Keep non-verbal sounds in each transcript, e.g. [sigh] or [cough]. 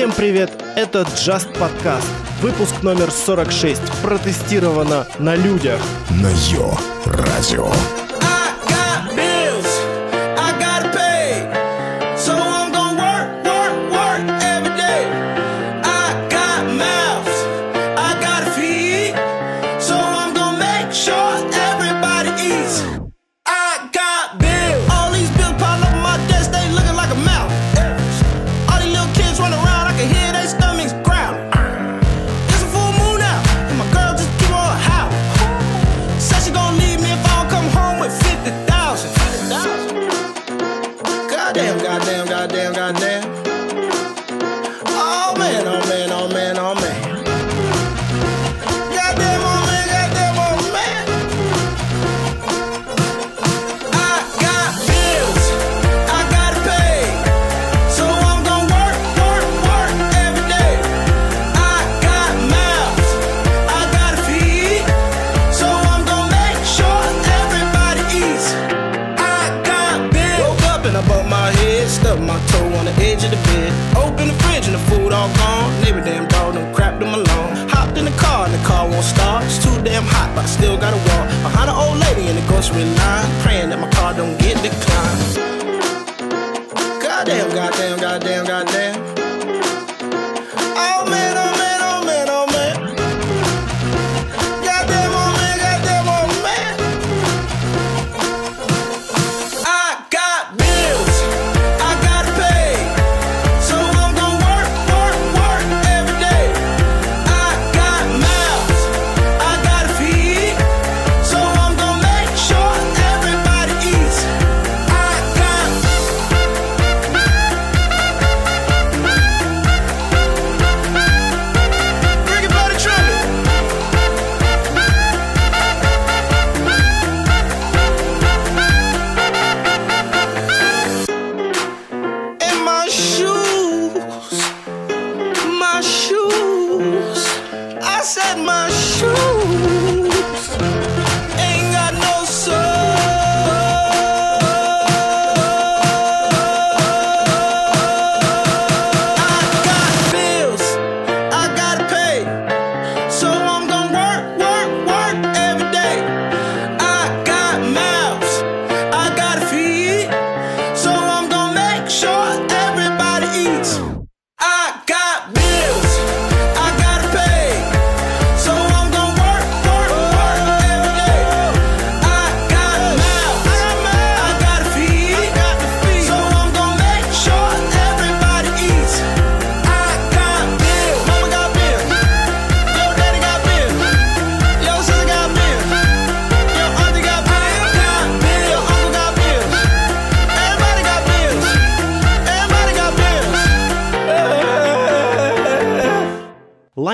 Всем привет, это Just Podcast, выпуск номер 46, протестировано на людях. на Йо Радио. The edge of the bed. Open the fridge and the food all gone. Neighbor damn dog done crapped them alone. Hopped in the car and the car won't start. It's too damn hot, but I still gotta walk behind an old lady in the grocery line, praying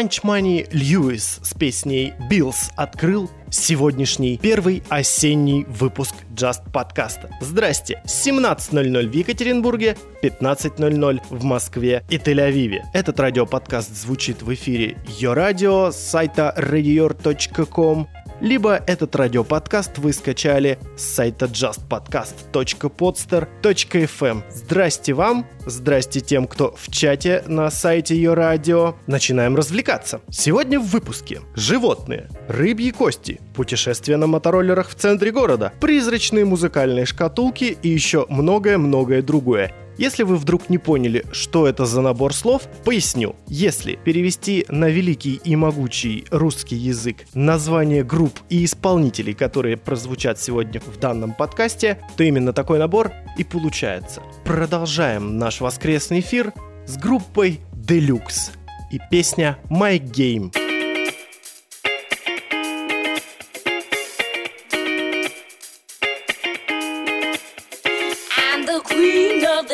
Lunch Money Льюис с песней Bills открыл сегодняшний первый осенний выпуск Just подкаста. Здрасте! 17.00 в Екатеринбурге, 15.00 в Москве и Тель-Авиве. Этот радиоподкаст звучит в эфире Йо Радио с сайта radior.com либо этот радиоподкаст вы скачали с сайта justpodcast.podster.fm. Здрасте вам, здрасте тем, кто в чате на сайте Ее Радио. Начинаем развлекаться. Сегодня в выпуске животные, рыбьи кости, путешествия на мотороллерах в центре города, призрачные музыкальные шкатулки и еще многое-многое другое. Если вы вдруг не поняли, что это за набор слов, поясню. Если перевести на великий и могучий русский язык название групп и исполнителей, которые прозвучат сегодня в данном подкасте, то именно такой набор и получается. Продолжаем наш воскресный эфир с группой Deluxe и песня My Game.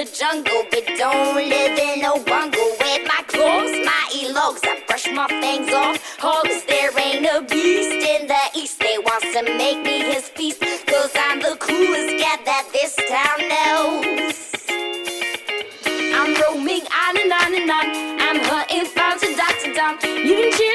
the jungle, but don't live in a bungle. With my claws, my elogs, I brush my fangs off. Hogs, there ain't a beast in the east. They wants to make me his feast, cause I'm the coolest cat that this town knows. I'm roaming on and on and on. I'm hunting found to Dr. Dom. You can cheer.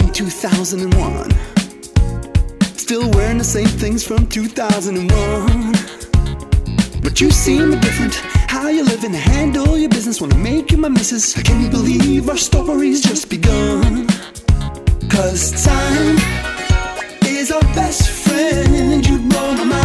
in 2001. Still wearing the same things from 2001. But you seem different. How you live and handle your business. Wanna make you my missus. Can you believe our story's just begun? Cause time is our best friend. You blow my mind.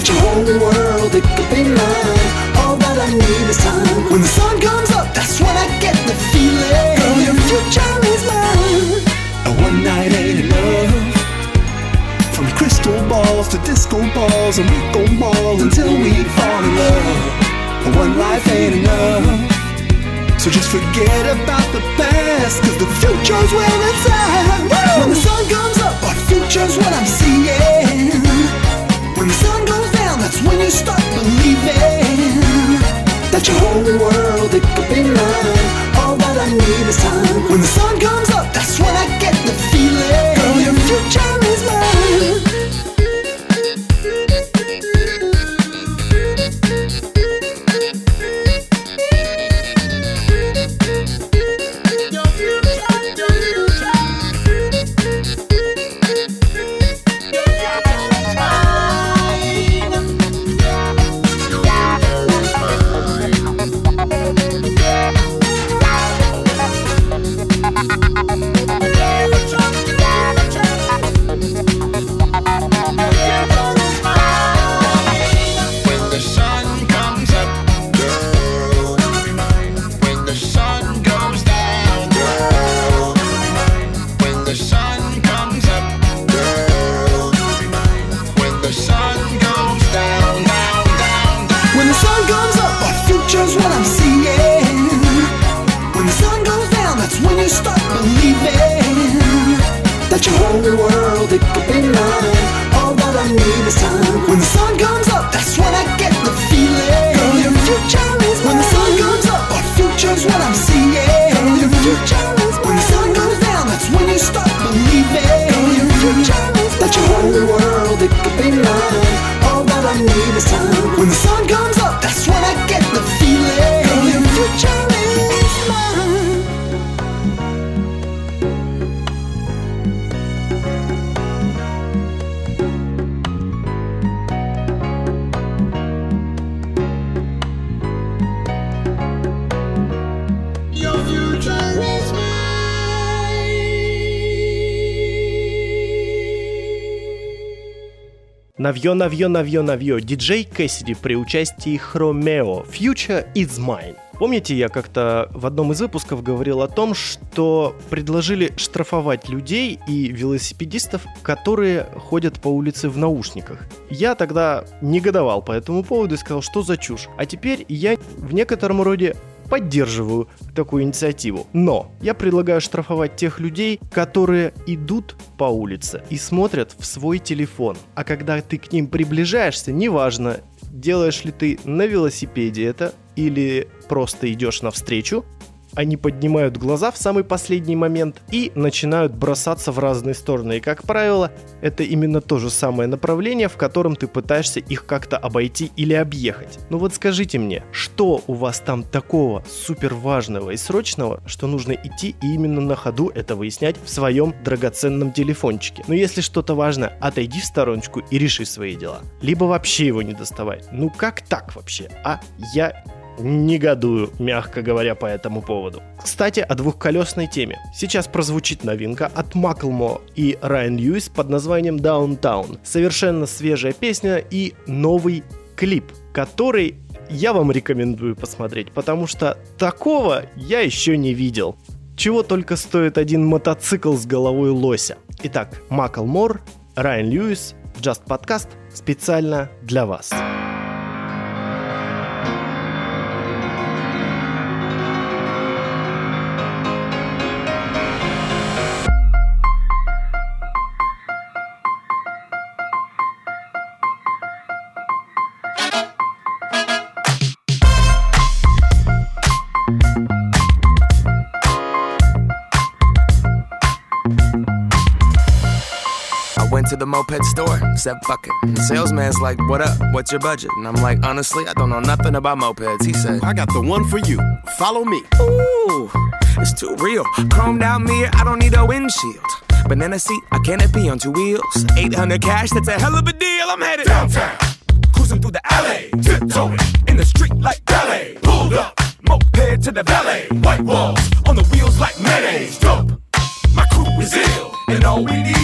That your whole world it could be mine. All that I need is time. When the sun comes up, that's when I get the feeling. Girl, your future is mine. A one night ain't enough. From crystal balls to disco balls, and we go ball until we fall in love. A one life ain't enough. So just forget about the past, cause the future's where it's at. When the sun comes up, our future's what I'm seeing. When the sun you start believing that your whole world it could be mine. All that I need is time. When the sun comes up, Навье, навье, навье, навье. Диджей Кэссиди при участии Хромео. Future is mine. Помните, я как-то в одном из выпусков говорил о том, что предложили штрафовать людей и велосипедистов, которые ходят по улице в наушниках. Я тогда негодовал по этому поводу и сказал, что за чушь. А теперь я в некотором роде поддерживаю такую инициативу. Но я предлагаю штрафовать тех людей, которые идут по улице и смотрят в свой телефон. А когда ты к ним приближаешься, неважно, делаешь ли ты на велосипеде это или просто идешь навстречу, они поднимают глаза в самый последний момент и начинают бросаться в разные стороны. И, как правило, это именно то же самое направление, в котором ты пытаешься их как-то обойти или объехать. Ну вот скажите мне, что у вас там такого супер важного и срочного, что нужно идти и именно на ходу это выяснять в своем драгоценном телефончике? Ну если что-то важно, отойди в стороночку и реши свои дела. Либо вообще его не доставай. Ну как так вообще? А я негодую, мягко говоря, по этому поводу. Кстати, о двухколесной теме. Сейчас прозвучит новинка от Маклмо и Райан Льюис под названием Downtown. Совершенно свежая песня и новый клип, который я вам рекомендую посмотреть, потому что такого я еще не видел. Чего только стоит один мотоцикл с головой лося. Итак, Маклмор, Райан Льюис, Just Podcast специально для вас. Moped store, said fuck it. Salesman's like, what up? What's your budget? And I'm like, honestly, I don't know nothing about mopeds. He said, I got the one for you. Follow me. ooh. It's too real. Chromed out mirror, I don't need a windshield. Banana seat, a canopy on two wheels. 800 cash, that's a hell of a deal. I'm headed downtown. Cruising through the alley, tiptoeing in the street like ballet. Pulled up, moped to the valet. White walls on the wheels like mayonnaise. Dope. My crew is ill, and all we need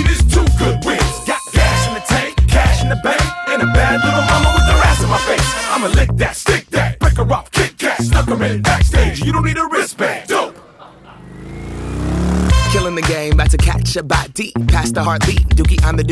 her in backstage. You don't need a wristband. Dope. Killing the game, about to catch a body. Past the heartbeat, Dookie on the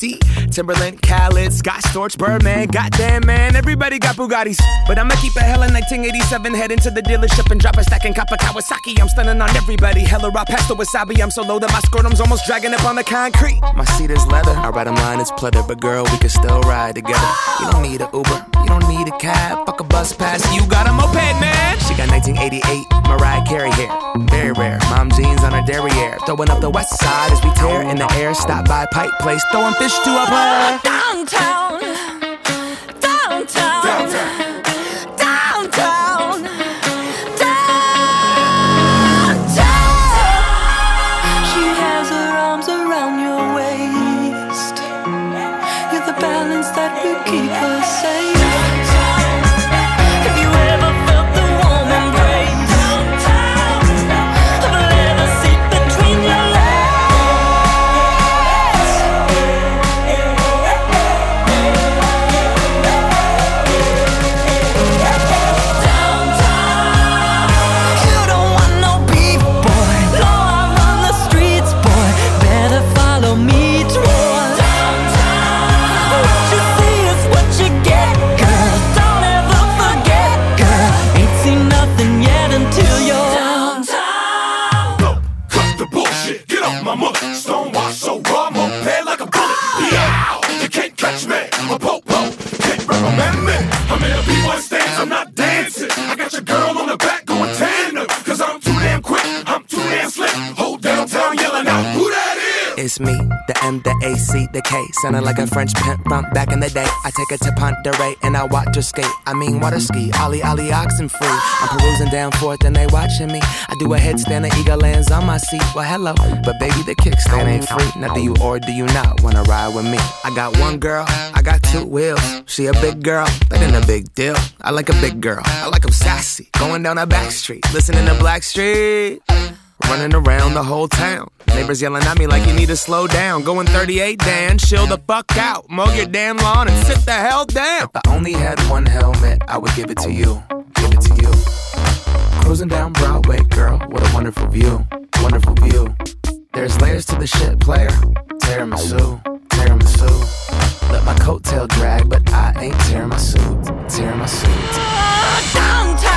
Ducati. Timberland, Khaled, Scott Storch, Birdman. Goddamn, man, everybody got Bugattis. But I'ma keep a hella 1987, head into the dealership and drop a stack and cop a Kawasaki. I'm stunning on everybody. Hella raw pasta wasabi. I'm so low that my scrotum's almost dragging up on the concrete. My seat is leather. I ride a line, it's pleather. But girl, we can still ride together. You don't need a Uber, you don't need a cab. Fuck a bus pass, you got a moped, man. She got 1988 Mariah Carey hair. Very rare. Mom jeans on her derriere. Throwing up the west side as we tear in the air. Stop by Pipe Place, throwing fish to a. Downtown, downtown, downtown, Sounding like a French pimp from back in the day. I take her to Ponderay and I watch her skate. I mean, water ski, Ollie, Ollie, oxen free. I'm perusing down forth and they watching me. I do a headstand, the eagle lands on my seat. Well, hello, but baby, the kickstand ain't free. Now, do you or do you not wanna ride with me? I got one girl, I got two wheels. She a big girl, that ain't a big deal. I like a big girl, I like 'em sassy. Going down a back street, listening to Black Street. Running around the whole town. Neighbors yelling at me like you need to slow down. Going 38, Dan, chill the fuck out. Mow your damn lawn and sit the hell down. If I only had one helmet, I would give it to you. Give it to you. Cruising down Broadway, girl, what a wonderful view. Wonderful view. There's layers to the shit, player. Tiramisu, tiramisu. Let my coattail drag, but I ain't tearing my suit. Tearing my suit. Downtown, downtown,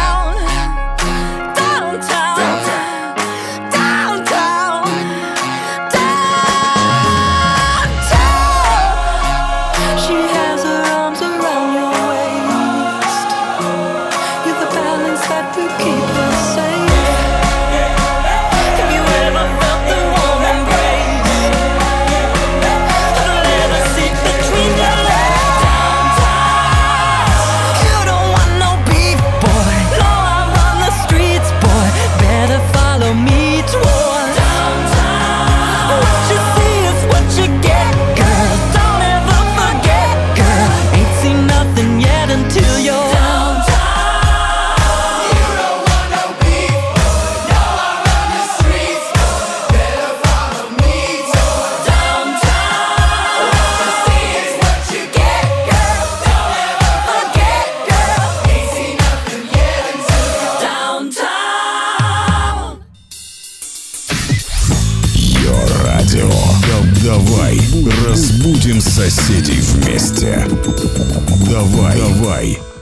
соседей вместе. Давай, давай.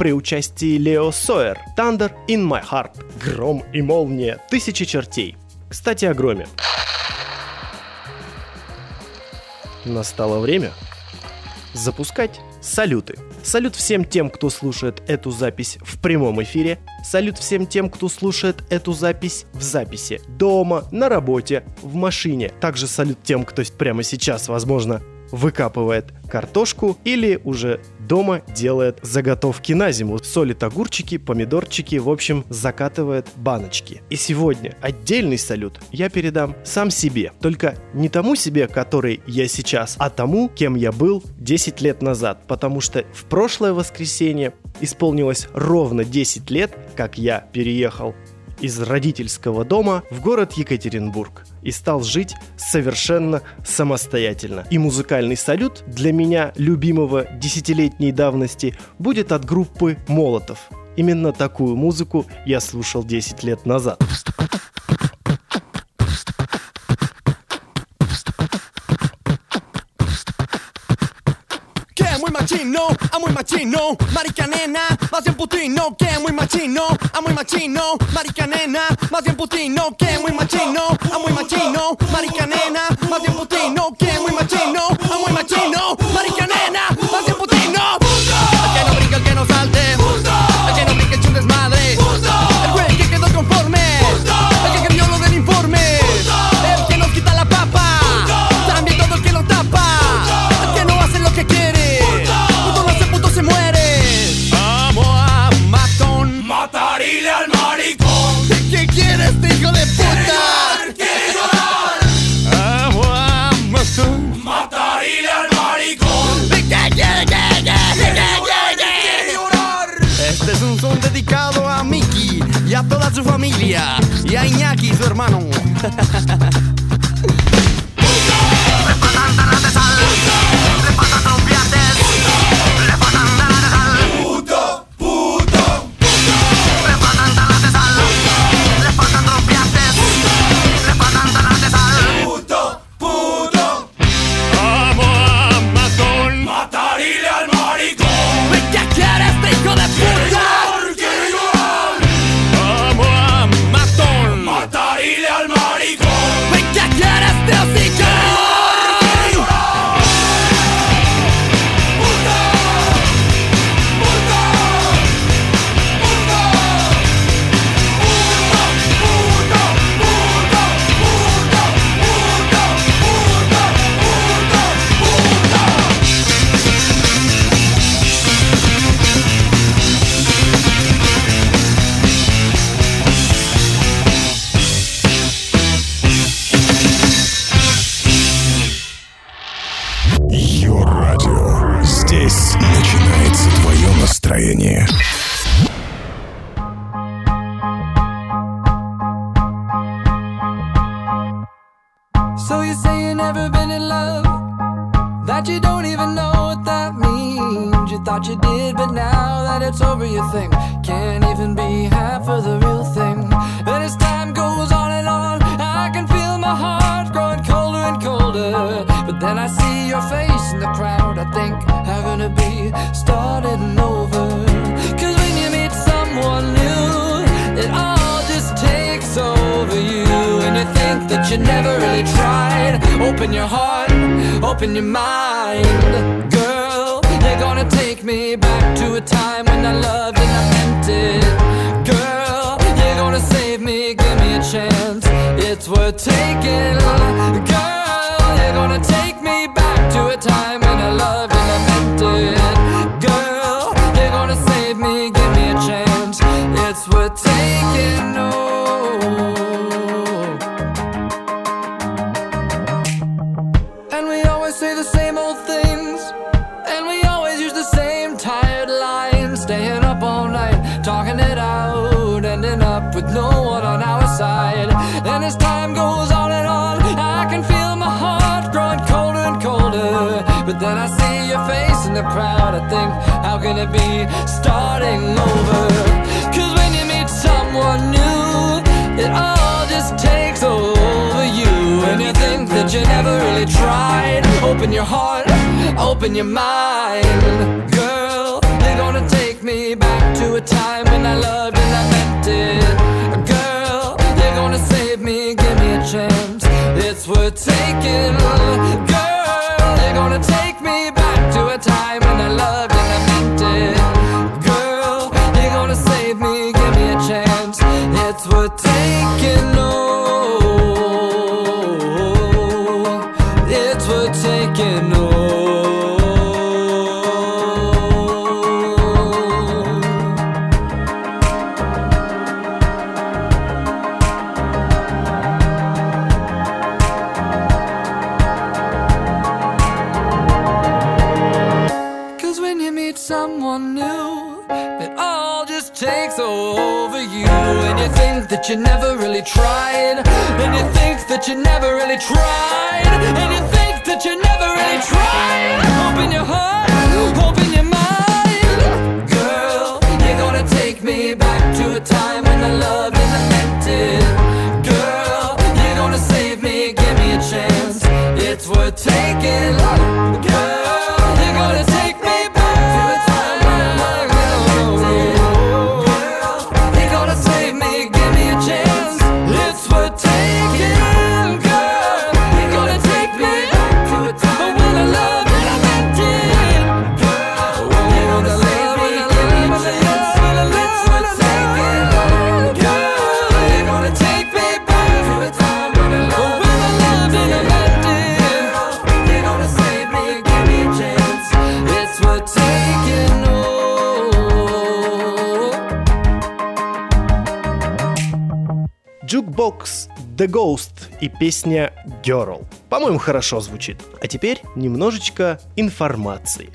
При участии Лео Сойер, Thunder in My Heart, Гром и молния, Тысячи чертей. Кстати, о громе. Настало время запускать салюты. Салют всем тем, кто слушает эту запись в прямом эфире. Салют всем тем, кто слушает эту запись в записи. Дома, на работе, в машине. Также салют тем, кто прямо сейчас, возможно, выкапывает картошку или уже дома делает заготовки на зиму. Солит огурчики, помидорчики, в общем, закатывает баночки. И сегодня отдельный салют я передам сам себе. Только не тому себе, который я сейчас, а тому, кем я был 10 лет назад. Потому что в прошлое воскресенье исполнилось ровно 10 лет, как я переехал из родительского дома в город Екатеринбург и стал жить совершенно самостоятельно. И музыкальный салют для меня, любимого десятилетней давности, будет от группы «Молотов». Именно такую музыку я слушал 10 лет назад. Machino, a muy machino, marica nena, más bien putino, que muy machino, a muy machino, marica nena, más bien putino, que muy machino, a muy machino, marica nena, más bien putino, que muy machino, a muy machino, marica nena, a Mickey y a toda su familia y a Iñaki, su hermano. [laughs] So you say you never been in love, that you don't even know what that means. You thought you did, but now that it's over, you think can't even be half of the real thing. And as time goes on and on, I can feel my heart growing colder and colder. But then I see your face in the crowd, I think I'm gonna be starting over. Think that you never really tried. Open your heart, open your mind. Girl, you're gonna take me back to a time when I loved and I meant it. Girl, you're gonna save me, give me a chance. It's worth taking. Girl, you're gonna take me back to a time when I loved and I meant it. Girl, you're gonna save me, give me a chance. It's worth taking. Oh. In. I think, how can it be starting over? Cause when you meet someone new, it all just takes over you. And you think that you never really tried. Open your heart, open your mind. Girl, Jukebox The Ghost и песня Girl. По-моему, хорошо звучит. А теперь немножечко информации.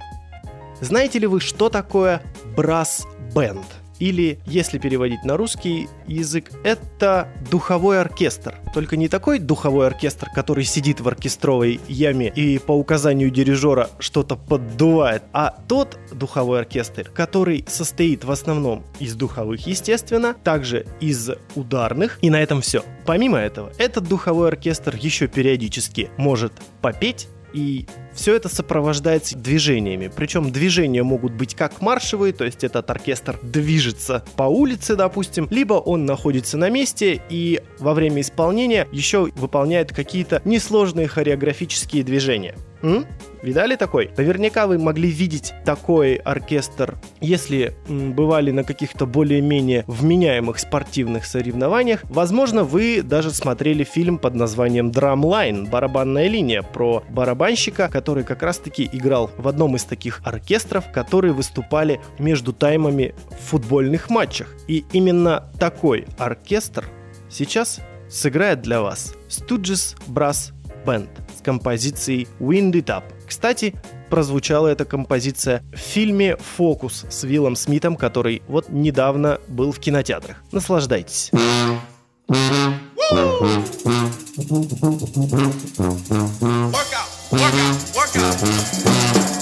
Знаете ли вы, что такое брас-бенд? Или, если переводить на русский язык, это духовой оркестр. Только не такой духовой оркестр, который сидит в оркестровой яме и по указанию дирижера что-то поддувает, а тот духовой оркестр, который состоит в основном из духовых, естественно, также из ударных, и на этом все. Помимо этого, этот духовой оркестр еще периодически может попеть, и все это сопровождается движениями. Причем движения могут быть как маршевые, то есть этот оркестр движется по улице, допустим, либо он находится на месте и во время исполнения еще выполняет какие-то несложные хореографические движения. М? Видали такой? Наверняка вы могли видеть такой оркестр, если м, бывали на каких-то более-менее вменяемых спортивных соревнованиях. Возможно, вы даже смотрели фильм под названием Drumline, барабанная линия, про барабанщика, который как раз-таки играл в одном из таких оркестров, которые выступали между таймами в футбольных матчах. И именно такой оркестр сейчас сыграет для вас Stooges Brass Band с композицией Wind It Up. Кстати, прозвучала эта композиция в фильме «Фокус» с Виллом Смитом, который вот недавно был в кинотеатрах. Наслаждайтесь. Work out, work out, work out.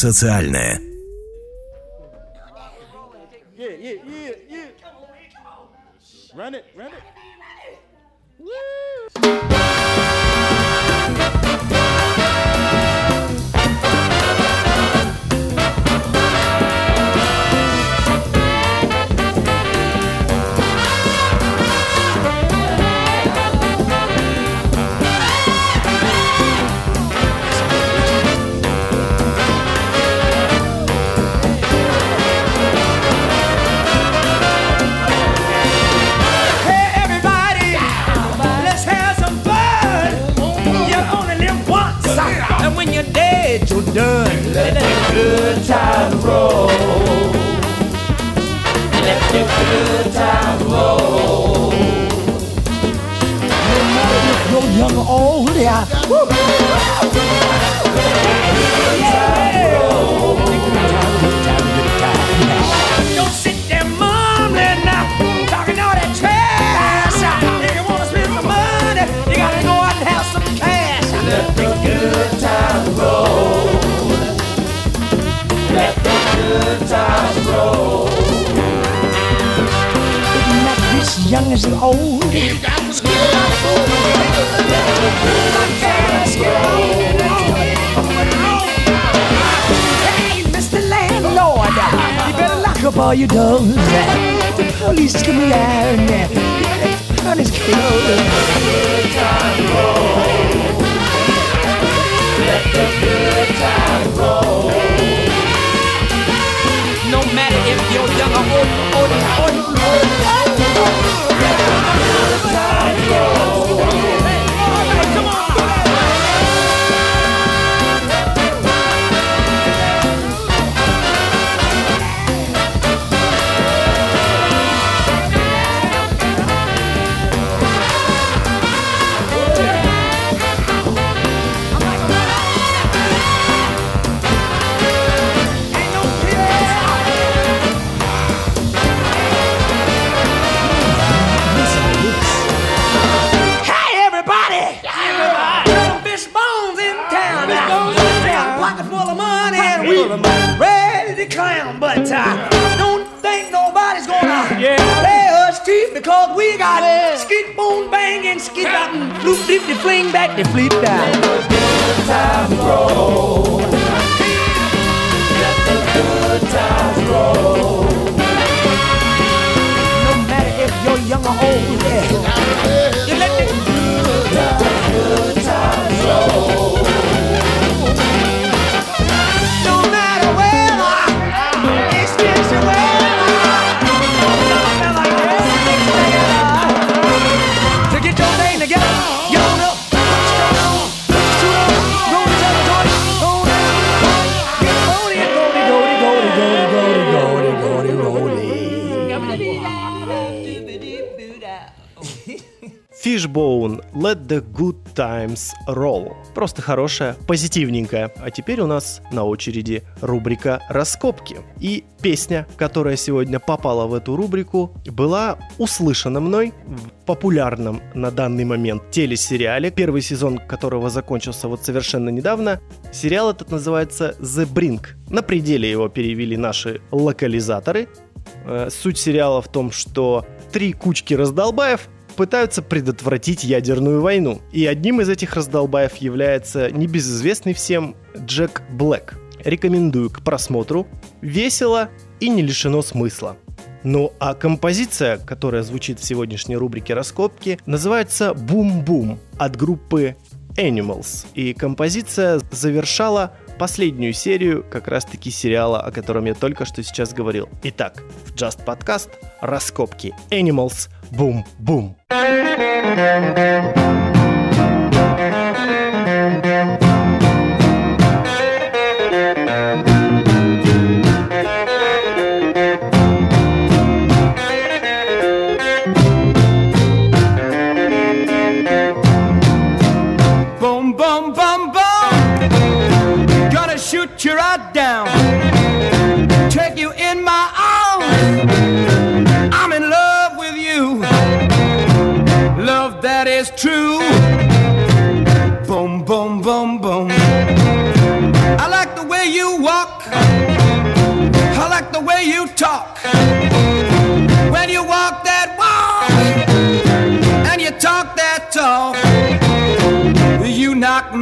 Социальное. Times Roll. Просто хорошая, позитивненькая. А теперь у нас на очереди рубрика «Раскопки». И песня, которая сегодня попала в эту рубрику, была услышана мной в популярном на данный момент телесериале, первый сезон которого закончился вот совершенно недавно. Сериал этот называется «The Brink». На пределе его перевели наши локализаторы. Э, суть сериала в том, что три кучки раздолбаев пытаются предотвратить ядерную войну. И одним из этих раздолбаев является небезызвестный всем Джек Блэк. Рекомендую к просмотру. Весело и не лишено смысла. Ну а композиция, которая звучит в сегодняшней рубрике «Раскопки», называется «Бум-бум» от группы Animals. И композиция завершала последнюю серию как раз-таки сериала, о котором я только что сейчас говорил. Итак, в Just Podcast раскопки Animals Boom Boom.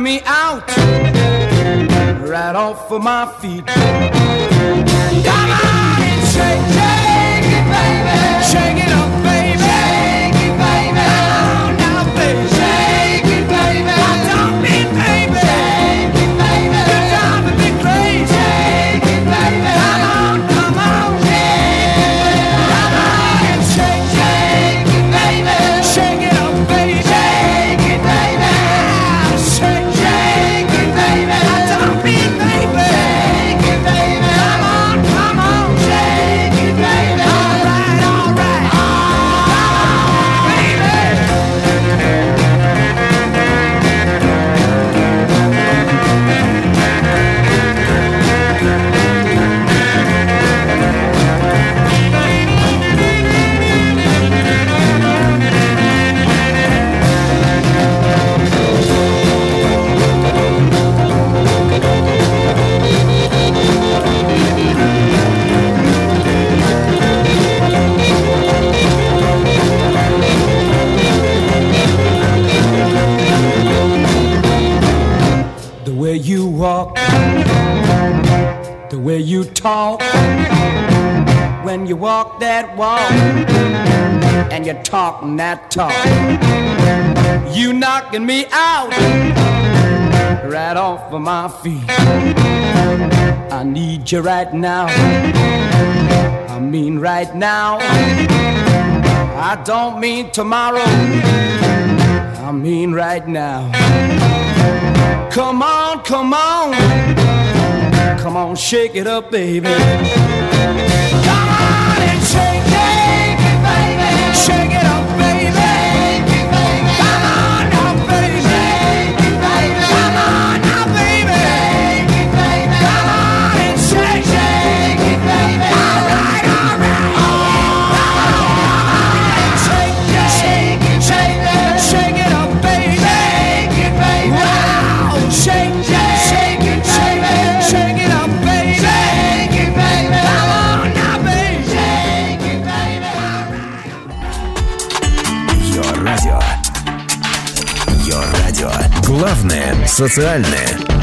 me out right off of my feet. talk, when you walk that walk, and you're talking that talk, you knocking me out right off of my feet. I need you right now. I mean right now. I don't mean tomorrow. I mean right now. Come on, come on. Come on, shake it up, baby. Come on and shake it, baby. Shake it up, baby. Come on now, baby. Come on now, baby. Come on and shake it, baby. All right, all right. Социальное.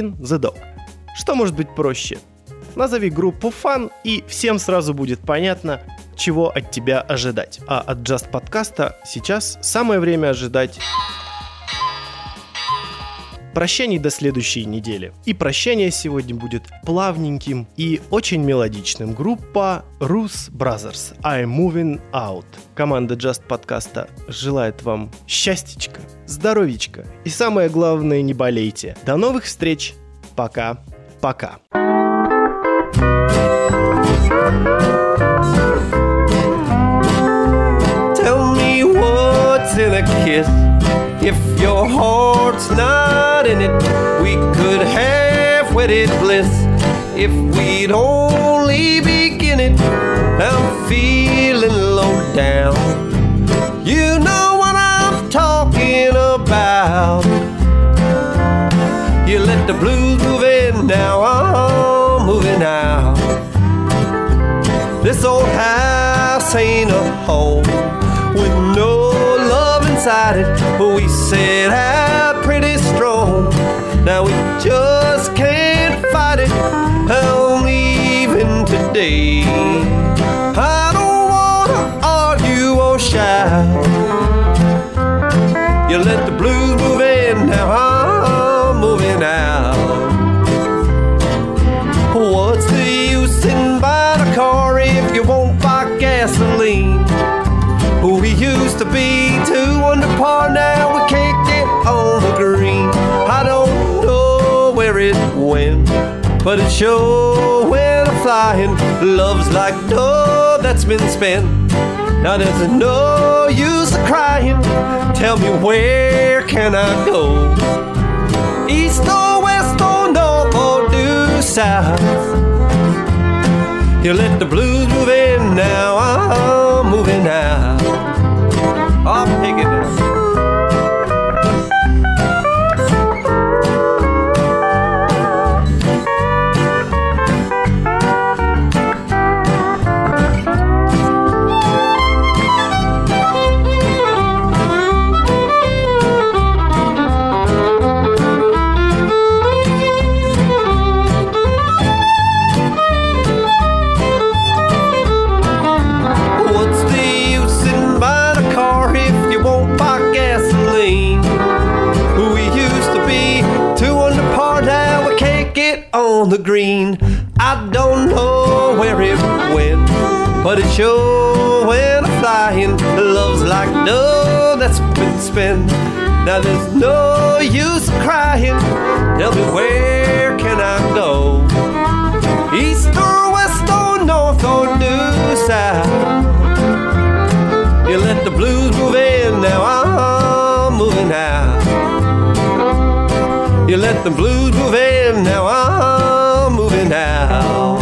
Walking the Dog. Что может быть проще? Назови группу фан, и всем сразу будет понятно, чего от тебя ожидать. А от Just подкаста сейчас самое время ожидать прощаний до следующей недели. И прощание сегодня будет плавненьким и очень мелодичным. Группа Rus Brothers I'm Moving Out. Команда Just подкаста желает вам счастьечка, здоровичка и самое главное, не болейте. До новых встреч. Пока. Пока. Tell me what's in a kiss. If your heart's not in it, we could have wedded bliss. If we'd only begin it, I'm feeling low down. You know what I'm talking about. You let the blues move in, now I'm moving out. This old house ain't a home inside it. But we set out pretty strong. Now we just can't fight it. I'm leaving today. I don't wanna argue or shout. You let but it sure went a flying. Love's like dough that's been spent. Now there's no use of crying. Tell me where can I go? East or west or north or due south? You let the blues move in, now I'm moving out. Green. I don't know where it went, but it sure went flying. Love's like dough that's been spent. Now there's no use crying. Tell me where can I go? East or west or north or due south? You let the blues move in, now I'm let the blues move in, now I'm moving out.